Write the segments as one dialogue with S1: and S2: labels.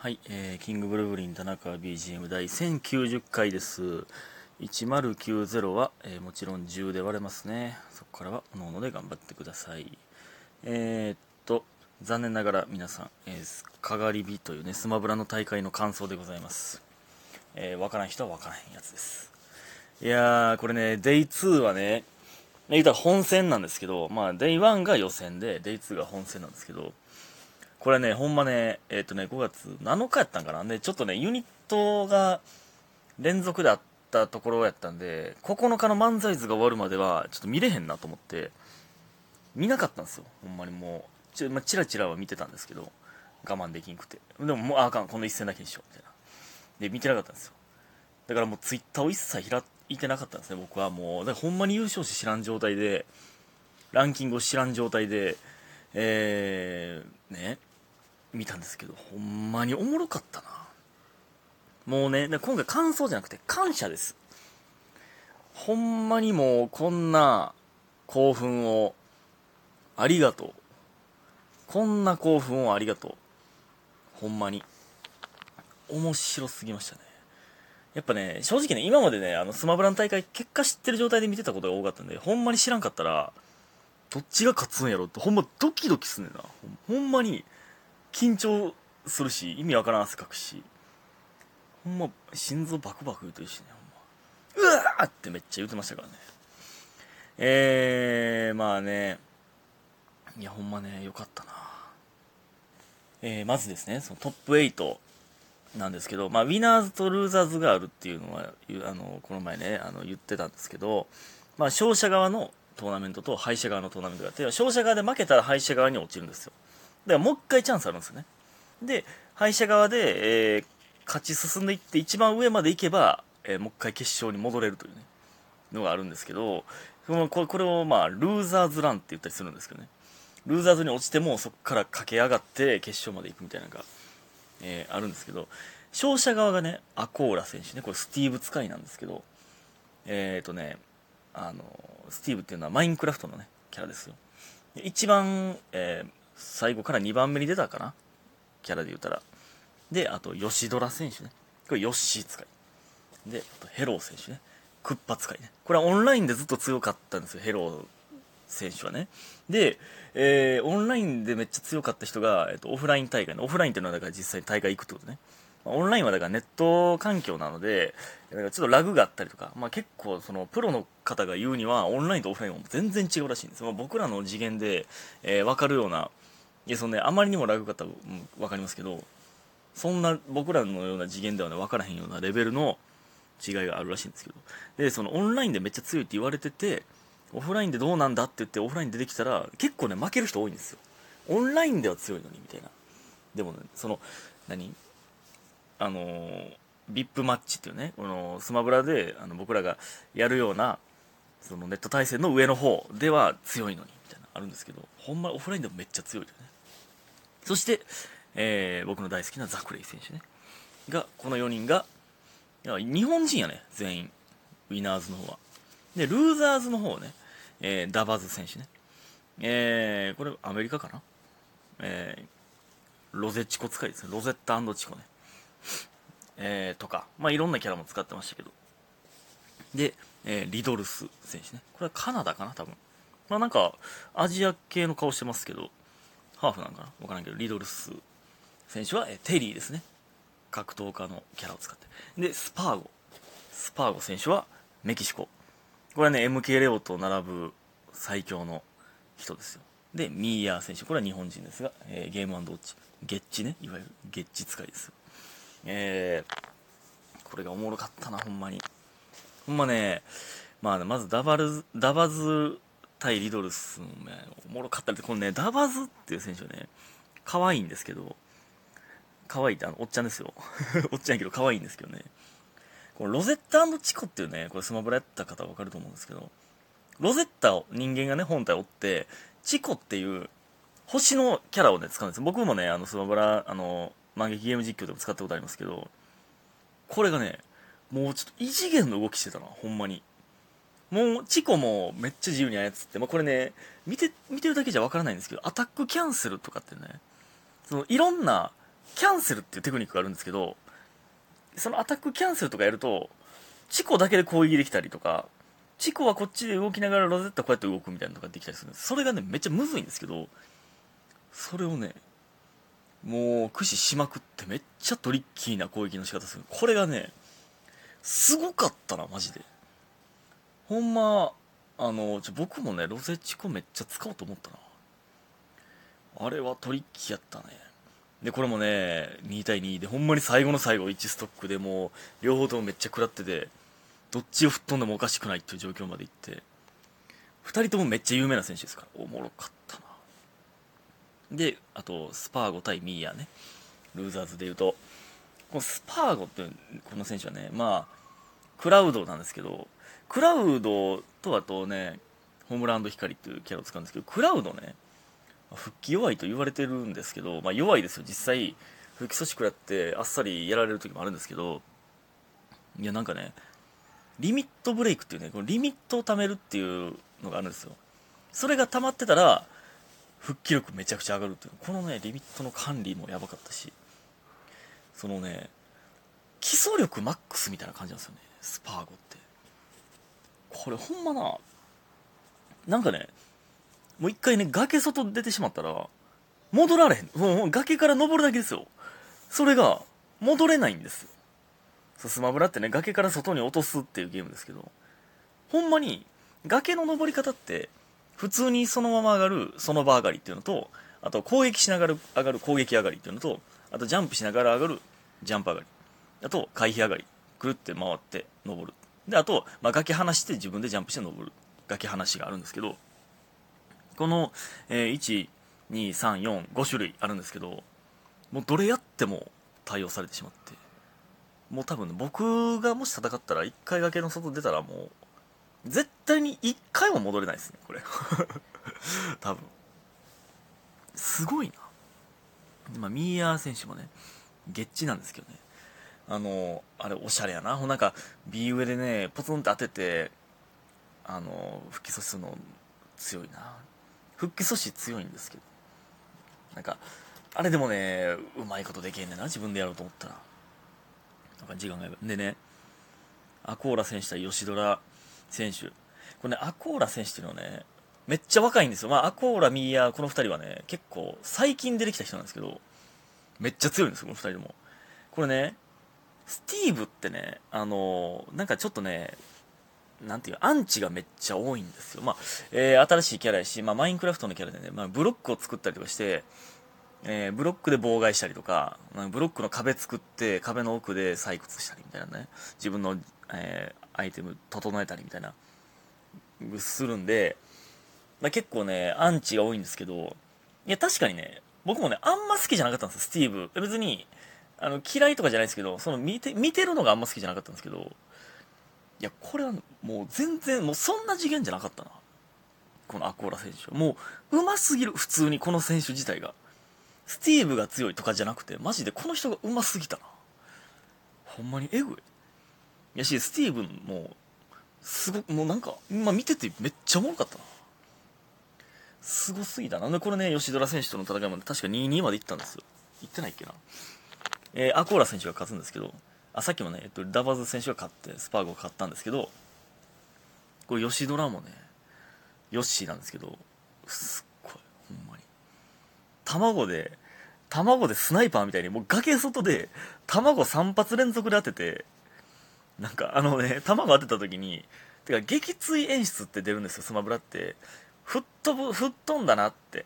S1: はい、えー、キングブルーブリン田中 BGM 第1090回です。1090は、えーもちろん10で割れますね。そこからは、おのので頑張ってください。えー、っと、残念ながら皆さん、えー、かがり火というね、スマブラの大会の感想でございます。えー、わからん人はわからへんやつです。いやー、これね、デイ2はね、言うたら本戦なんですけど、まあ、デイ1が予選で、デイ2が本戦なんですけど、これね、ほんまね、えっ、とね、5月7日やったんかな。で、ちょっとね、ユニットが連続であったところやったんで、9日の漫才図が終わるまでは、ちょっと見れへんなと思って、見なかったんですよ。ほんまにもう、ち,、まあ、チラチラは見てたんですけど、我慢できんくて。でももう、ああかん、この一戦だけにしよう、みたいな。で、見てなかったんですよ。だからもうツイッターを一切開いてなかったんですね、僕はもう。だからほんまに優勝し知らん状態で、ランキングを知らん状態で、えー、ね、見たんですけど、ほんまにおもろかったな。もうね、今回感想じゃなくて感謝です。ほんまにもうこんな興奮をありがとう。こんな興奮をありがとう。ほんまに。面白すぎましたね。やっぱね、正直ね、今までね、あの、スマブラの大会、結果知ってる状態で見てたことが多かったんで、ほんまに知らんかったら、どっちが勝つんやろって、ほんまドキドキすんねんな。ほんほんまに、緊張するし、意味わからん汗かくし、ほんま、心臓バクバク言うてるしね、ほんま。うわーってめっちゃ言ってましたからね。えー、まあね、いや、ほんまね、よかったな。えー、まずですね、そのトップ8なんですけど、まあ、ウィナーズとルーザーズがあるっていうのは、あの、この前ね、あの、言ってたんですけど、まあ、勝者側のトーナメントと敗者側のトーナメントがあって、勝者側で負けたら敗者側に落ちるんですよ。だからもう一回チャンスあるんですよね。で、敗者側で、えー勝ち進んでいって一番上まで行けば、えーもう一回決勝に戻れるというね、のがあるんですけど、そのこれをまあ、ルーザーズランって言ったりするんですけどね。ルーザーズに落ちてもそこから駆け上がって決勝まで行くみたいなのが、えーあるんですけど、勝者側がね、アコーラ選手ね、これスティーブ使いなんですけど、えっ、ー、とね、あの、スティーブっていうのはマインクラフトのね、キャラですよ。一番、えー最後から2番目に出たかな？キャラで言ったら。で、あと、吉ドラ選手ね。これ、ヨッシー使い。で、あと、ヘロー選手ね。クッパ使いね。これはオンラインでずっと強かったんですよ、ヘロー選手はね。で、えーオンラインでめっちゃ強かった人が、えっと、オフライン大会の、オフラインっていうのはだから実際に大会行くってことね。まあオンラインはだからネット環境なので、だかちょっとラグがあったりとか、まあ結構そのプロの方が言うには、オンラインとオフラインは全然違うらしいんです。まあ、僕らの次元で、えー分かるような、いや、そのね、あまりにもラグがあったら分かりますけど、そんな僕らのような次元ではね、分からへんようなレベルの違いがあるらしいんですけど。で、そのオンラインでめっちゃ強いって言われてて、オフラインでどうなんだって言ってオフライン出てきたら、結構ね、負ける人多いんですよ。オンラインでは強いのに、みたいな。でもね、その、何？あのー、ビップマッチっていうね、このスマブラであの僕らがやるような、そのネット対戦の上の方では強いのに、みたいな、あるんですけど、ほんまオフラインでもめっちゃ強いというね。そして、えー僕の大好きなザクレイ選手ね。が、この4人が、日本人やね、全員。ウィナーズの方は。で、ルーザーズの方ね、えーダバズ選手ね。えーこれアメリカかな？えーロゼチコ使いですね。ロゼッタチコね。えーとか、まあ、いろんなキャラも使ってましたけど。で、えーリドルス選手ね。これはカナダかな、多分。まあなんか、アジア系の顔してますけど、ハーフなんかな？わからんけど、リドルス選手は、えテリーですね。格闘家のキャラを使って。で、スパーゴ。スパーゴ選手はメキシコ。これはね、MK レオと並ぶ最強の人ですよ。で、ミーヤー選手。これは日本人ですが、えーゲームウォッチ。ゲッチね。いわゆるゲッチ使いですよ。えー、これがおもろかったな、ほんまに。ほんまね、まあね、まずダバルズ、ダバズ対リドルスもね、おもろかったりこのね、ダバズっていう選手ね、可愛いんですけど、可愛いってあの、おっちゃんですよ。おっちゃんやけど可愛いんですけどね。このロゼッタチコっていうね、これスマブラやった方はわかると思うんですけど、ロゼッタを人間がね、本体を追って、チコっていう星のキャラをね、使うんです僕もね、あの、スマブラ、あの、漫劇ゲーム実況でも使ったことありますけど、これがね、もうちょっと異次元の動きしてたな、ほんまに。もう、チコもめっちゃ自由に操って、まあ、これね、見て、見てるだけじゃわからないんですけど、アタックキャンセルとかってね、その、いろんなキャンセルっていうテクニックがあるんですけど、そのアタックキャンセルとかやると、チコだけで攻撃できたりとか、チコはこっちで動きながらロゼッタこうやって動くみたいなのができたりするんです。それがね、めっちゃむずいんですけど、それをね、もう駆使しまくってめっちゃトリッキーな攻撃の仕方する。これがね、すごかったな、マジで。ほんま、あの、ちょ僕もね、ロゼチコめっちゃ使おうと思ったな。あれはトリッキーやったね。で、これもね、2対2で、ほんまに最後の最後、1ストックでもう、両方ともめっちゃ食らってて、どっちを吹っ飛んでもおかしくないっていう状況まで行って、2人ともめっちゃ有名な選手ですから、おもろかったな。で、あと、スパーゴ対ミーヤね。ルーザーズで言うと、このスパーゴって、この選手はね、まあ、クラウドなんですけど、クラウドとあとね、ホームランド光っていうキャラを使うんですけど、クラウドね、復帰弱いと言われてるんですけど、まあ、弱いですよ。実際復帰阻止食らってあっさりやられる時もあるんですけどいやなんかねリミットブレイクっていうねこのリミットを貯めるっていうのがあるんですよ。それが溜まってたら復帰力めちゃくちゃ上がるっていう。このねリミットの管理もやばかったしそのね基礎力マックスみたいな感じなんですよね。スパーゴってこれほんまななんかねもう一回ね、崖外出てしまったら、戻られへん。もう崖から登るだけですよ。それが、戻れないんですよ。そうスマブラってね、崖から外に落とすっていうゲームですけど、ほんまに、崖の登り方って、普通にそのまま上がる、その場上がりっていうのと、あと攻撃しながら上がる攻撃上がりっていうのと、あとジャンプしながら上がるジャンプ上がり。あと回避上がり。くるって回って登る。で、あと、まあ、崖離して自分でジャンプして登る。崖離しがあるんですけど、この、えー、1、2、3、4、5種類あるんですけど、もうどれやっても対応されてしまって、もう多分、ね、僕がもし戦ったら1回崖の外出たらもう、絶対に1回も戻れないですね、これ。多分。すごいな。まあ、ミーヤー選手もね、ゲッチなんですけどね。あの、あれ、おしゃれやな。ほなんか、B 上でね、ポツンって当てて、あの、吹き阻止するの強いな。復帰阻止強いんですけど。なんかあれでもねうまいことできへんねんな自分でやろうと思ったら。なんか時間がでねアコーラ選手対吉ドラ選手。これねアコーラ選手っていうのはねめっちゃ若いんですよ。まあアコーラミーヤこの2人はね結構最近出てきた人なんですけどめっちゃ強いんですよこの2人とも。これねスティーブってねあのなんかちょっとねなんていう、アンチがめっちゃ多いんですよ。まあ、えー、新しいキャラやし、まあ、マインクラフトのキャラでね、まあ、ブロックを作ったりとかして、えー、ブロックで妨害したりとか、まあ、ブロックの壁作って、壁の奥で採掘したりみたいなね、自分の、えー、アイテム整えたりみたいな、するんで、まあ、結構ね、アンチが多いんですけど、いや、確かにね、僕もね、あんま好きじゃなかったんですよ、スティーブ。別に、あの、嫌いとかじゃないですけど、その見て、見てるのがあんま好きじゃなかったんですけど、いや、これはもう全然、もうそんな次元じゃなかったな。このアコーラ選手。もう、上手すぎる、普通にこの選手自体が。スティーブが強いとかじゃなくて、マジでこの人が上手すぎたな。ほんまにエグい。やし、スティーブンも、すごく、もうなんか、今見ててめっちゃおもろかったな。すごすぎたな。でこれね、吉ドラ選手との戦いまで確か2-2まで行ったんですよ。行ってないっけな。えー、アコーラ選手が勝つんですけど、あさっきもね、えっと、ダバズ選手が勝ってスパーゴを勝ったんですけどこれ吉ドラもねヨッシーなんですけどすっごいほんまに。卵で卵でスナイパーみたいにもう崖外で卵3発連続で当ててなんかあのね卵当てた時にてか撃墜演出って出るんですよスマブラって。吹っ飛ぶ吹っ飛んだなって。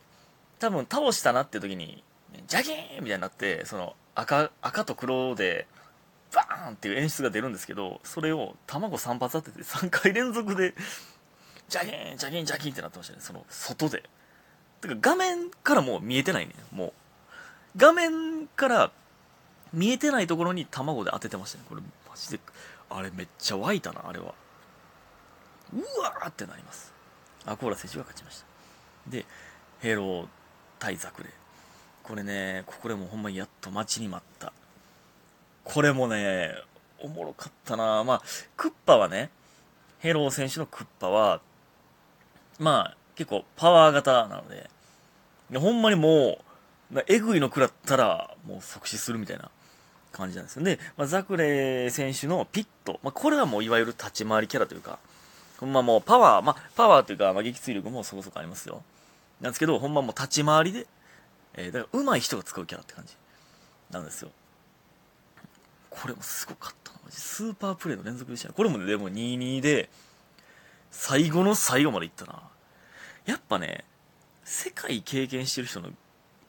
S1: 多分倒したなって時にジャキーンみたいになってその赤赤と黒でバーンっていう演出が出るんですけどそれを卵3発当てて3回連続でジャキンジャキンジャキンってなってましたね。その外で。てか画面からもう見えてないね。もう。画面から見えてないところに卵で当ててましたね。これマジで。あれめっちゃ湧いたなあれは。うわーってなります。アコーラ選手が勝ちました。でヘロー対ザクレ。これねここでもほんまにやっと待ちに待ったこれもね、おもろかったなまあ、クッパはね、ヘロー選手のクッパは、まあ、結構パワー型なので、ほんまにもう、えぐいの食らったら、もう即死するみたいな感じなんですよ。で、まあ、ザクレー選手のピット、まあ、これはもういわゆる立ち回りキャラというか、ほんまもうパワー、まあ、パワーというか、まあ、撃墜力もそこそこありますよ。なんですけど、ほんまもう立ち回りで、えー、だから上手い人が使うキャラって感じなんですよ。これもすごかったな。スーパープレイの連続でしたね。これもね、でも2-2で、最後の最後までいったな。やっぱね、世界経験してる人の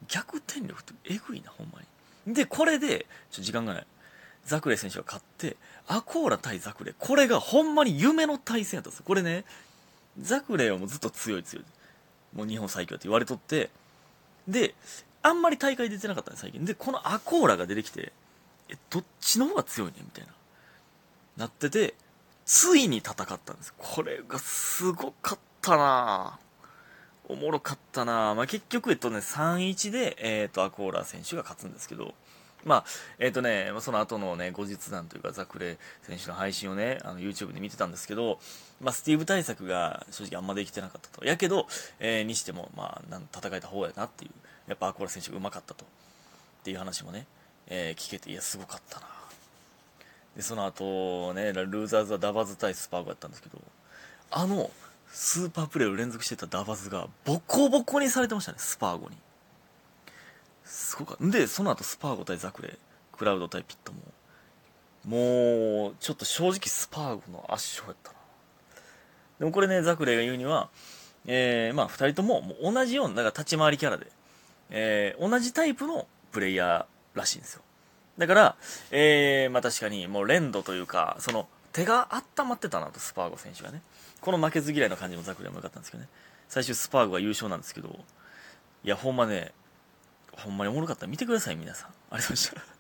S1: 逆転力ってえぐいな、ほんまに。で、これで、ちょっと時間がない。ザクレ選手が勝って、アコーラ対ザクレ。これがほんまに夢の対戦やったんですよ。これね、ザクレはもうずっと強い強い。もう日本最強って言われとって、で、あんまり大会出てなかったんです、最近。で、このアコーラが出てきて、え、どっちの方が強いねみたいな。なってて、ついに戦ったんです。これがすごかったなおもろかったなまあ、結局、えっとね、3-1で、えっ、と、アコーラ選手が勝つんですけど、まあ、えっ、とね、その後のね、後日談というか、ザクレ選手の配信をね、あの、YouTube で見てたんですけど、まあ、スティーブ対策が正直あんまできてなかったと。やけど、えー、にしても、まあ、なん戦えた方やなっていう、やっぱアコーラ選手がうまかったと。っていう話もね、えー、聞けて、いや、すごかったなで、その後ね、ルーザーズはダバズ対スパーゴやったんですけど、あの、スーパープレーを連続してたダバズが、ボコボコにされてましたね、スパーゴに。すごかった。で、その後スパーゴ対ザクレ、クラウド対ピットも、もう、ちょっと正直スパーゴの圧勝やったな。でもこれね、ザクレが言うには、えー、まあ二人とももう同じような、だから立ち回りキャラで、えー、同じタイプのプレイヤーらしいんですよ。だから、えー、まあ確かにもう連動というか、その手が温まってたなと、スパーゴ選手がね。この負けず嫌いの感じもザクレはも良かったんですけどね。最終スパーゴが優勝なんですけど、いや、ほんまね、ほんまにおもろかったら。見てください、皆さん。ありがとうございました。